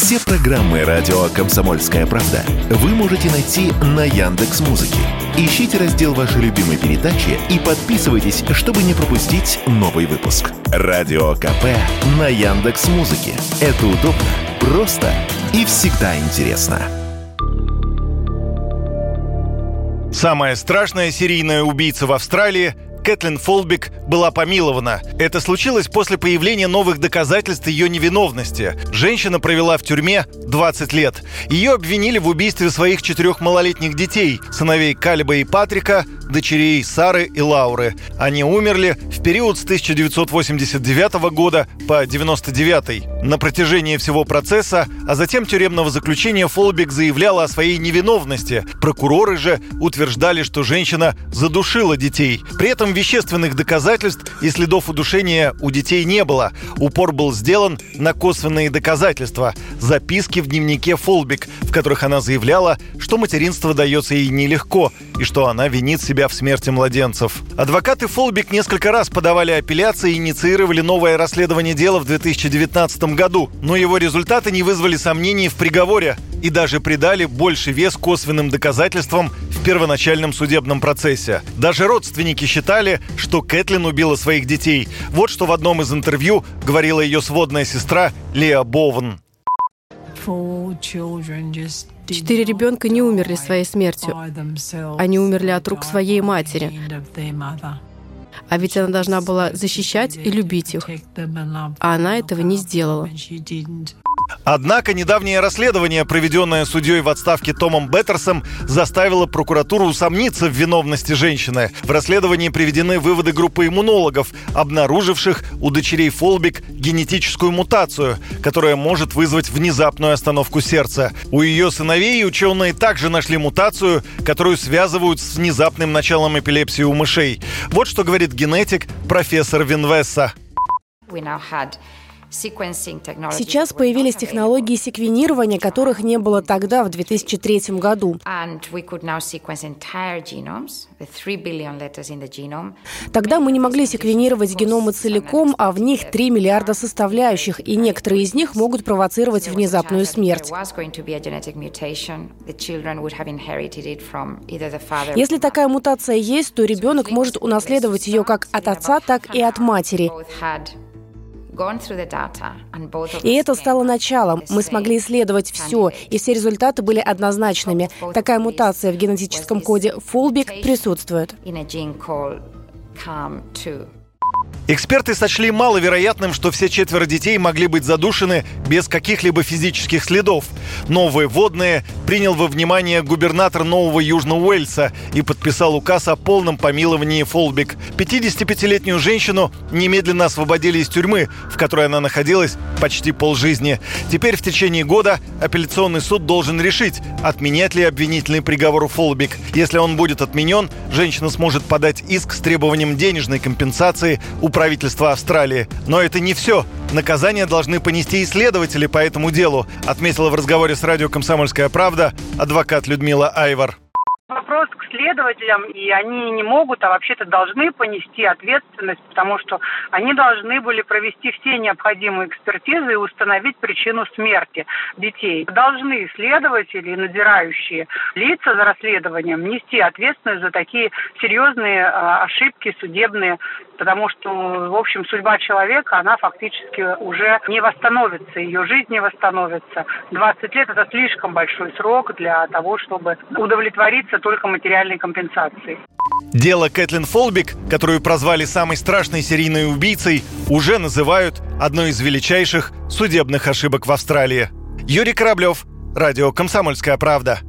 Все программы радио Комсомольская правда вы можете найти на Яндекс Музыке. Ищите раздел вашей любимой передачи и подписывайтесь, чтобы не пропустить новый выпуск. Радио КП на Яндекс Музыке. Это удобно, просто и всегда интересно. Самая страшная серийная убийца в Австралии Кэтлин Фолбик была помилована. Это случилось после появления новых доказательств ее невиновности. Женщина провела в тюрьме 20 лет. Ее обвинили в убийстве своих четырех малолетних детей, сыновей Калиба и Патрика, дочерей Сары и Лауры. Они умерли в период с 1989 года по 1999. На протяжении всего процесса, а затем тюремного заключения Фолбик заявляла о своей невиновности. Прокуроры же утверждали, что женщина задушила детей. При этом вещественных доказательств и следов удушения у детей не было. Упор был сделан на косвенные доказательства. Записки в дневнике Фолбик, в которых она заявляла, что материнство дается ей нелегко и что она винит себя в смерти младенцев. Адвокаты Фолбик несколько раз подавали апелляции и инициировали новое расследование дела в 2019 году, но его результаты не вызвали сомнений в приговоре и даже придали больше вес косвенным доказательствам в первоначальном судебном процессе. Даже родственники считали, что Кэтлин убила своих детей. Вот что в одном из интервью говорила ее сводная сестра Леа Бован. Четыре ребенка не умерли своей смертью. Они умерли от рук своей матери. А ведь она должна была защищать и любить их. А она этого не сделала. Однако недавнее расследование, проведенное судьей в отставке Томом Беттерсом, заставило прокуратуру усомниться в виновности женщины. В расследовании приведены выводы группы иммунологов, обнаруживших у дочерей Фолбик генетическую мутацию, которая может вызвать внезапную остановку сердца. У ее сыновей ученые также нашли мутацию, которую связывают с внезапным началом эпилепсии у мышей. Вот что говорит генетик профессор Винвесса. Сейчас появились технологии секвенирования, которых не было тогда, в 2003 году. Тогда мы не могли секвенировать геномы целиком, а в них 3 миллиарда составляющих, и некоторые из них могут провоцировать внезапную смерть. Если такая мутация есть, то ребенок может унаследовать ее как от отца, так и от матери. И это стало началом. Мы смогли исследовать все, и все результаты были однозначными. Такая мутация в генетическом коде Фулбик присутствует. Эксперты сочли маловероятным, что все четверо детей могли быть задушены без каких-либо физических следов. Новые водные принял во внимание губернатор Нового Южного Уэльса и подписал указ о полном помиловании Фолбик. 55-летнюю женщину немедленно освободили из тюрьмы, в которой она находилась почти полжизни. Теперь в течение года апелляционный суд должен решить, отменять ли обвинительный приговор Фолбик. Если он будет отменен, женщина сможет подать иск с требованием денежной компенсации у правительства Австралии. Но это не все. Наказание должны понести исследователи по этому делу, отметила в разговоре с радио «Комсомольская правда» адвокат Людмила Айвар следователям, и они не могут, а вообще-то должны понести ответственность, потому что они должны были провести все необходимые экспертизы и установить причину смерти детей. Должны следователи и надзирающие лица за расследованием нести ответственность за такие серьезные а, ошибки судебные, потому что, в общем, судьба человека, она фактически уже не восстановится, ее жизнь не восстановится. 20 лет – это слишком большой срок для того, чтобы удовлетвориться только материальной компенсацией. Дело Кэтлин Фолбик, которую прозвали самой страшной серийной убийцей, уже называют одной из величайших судебных ошибок в Австралии. Юрий Кораблев, Радио «Комсомольская правда».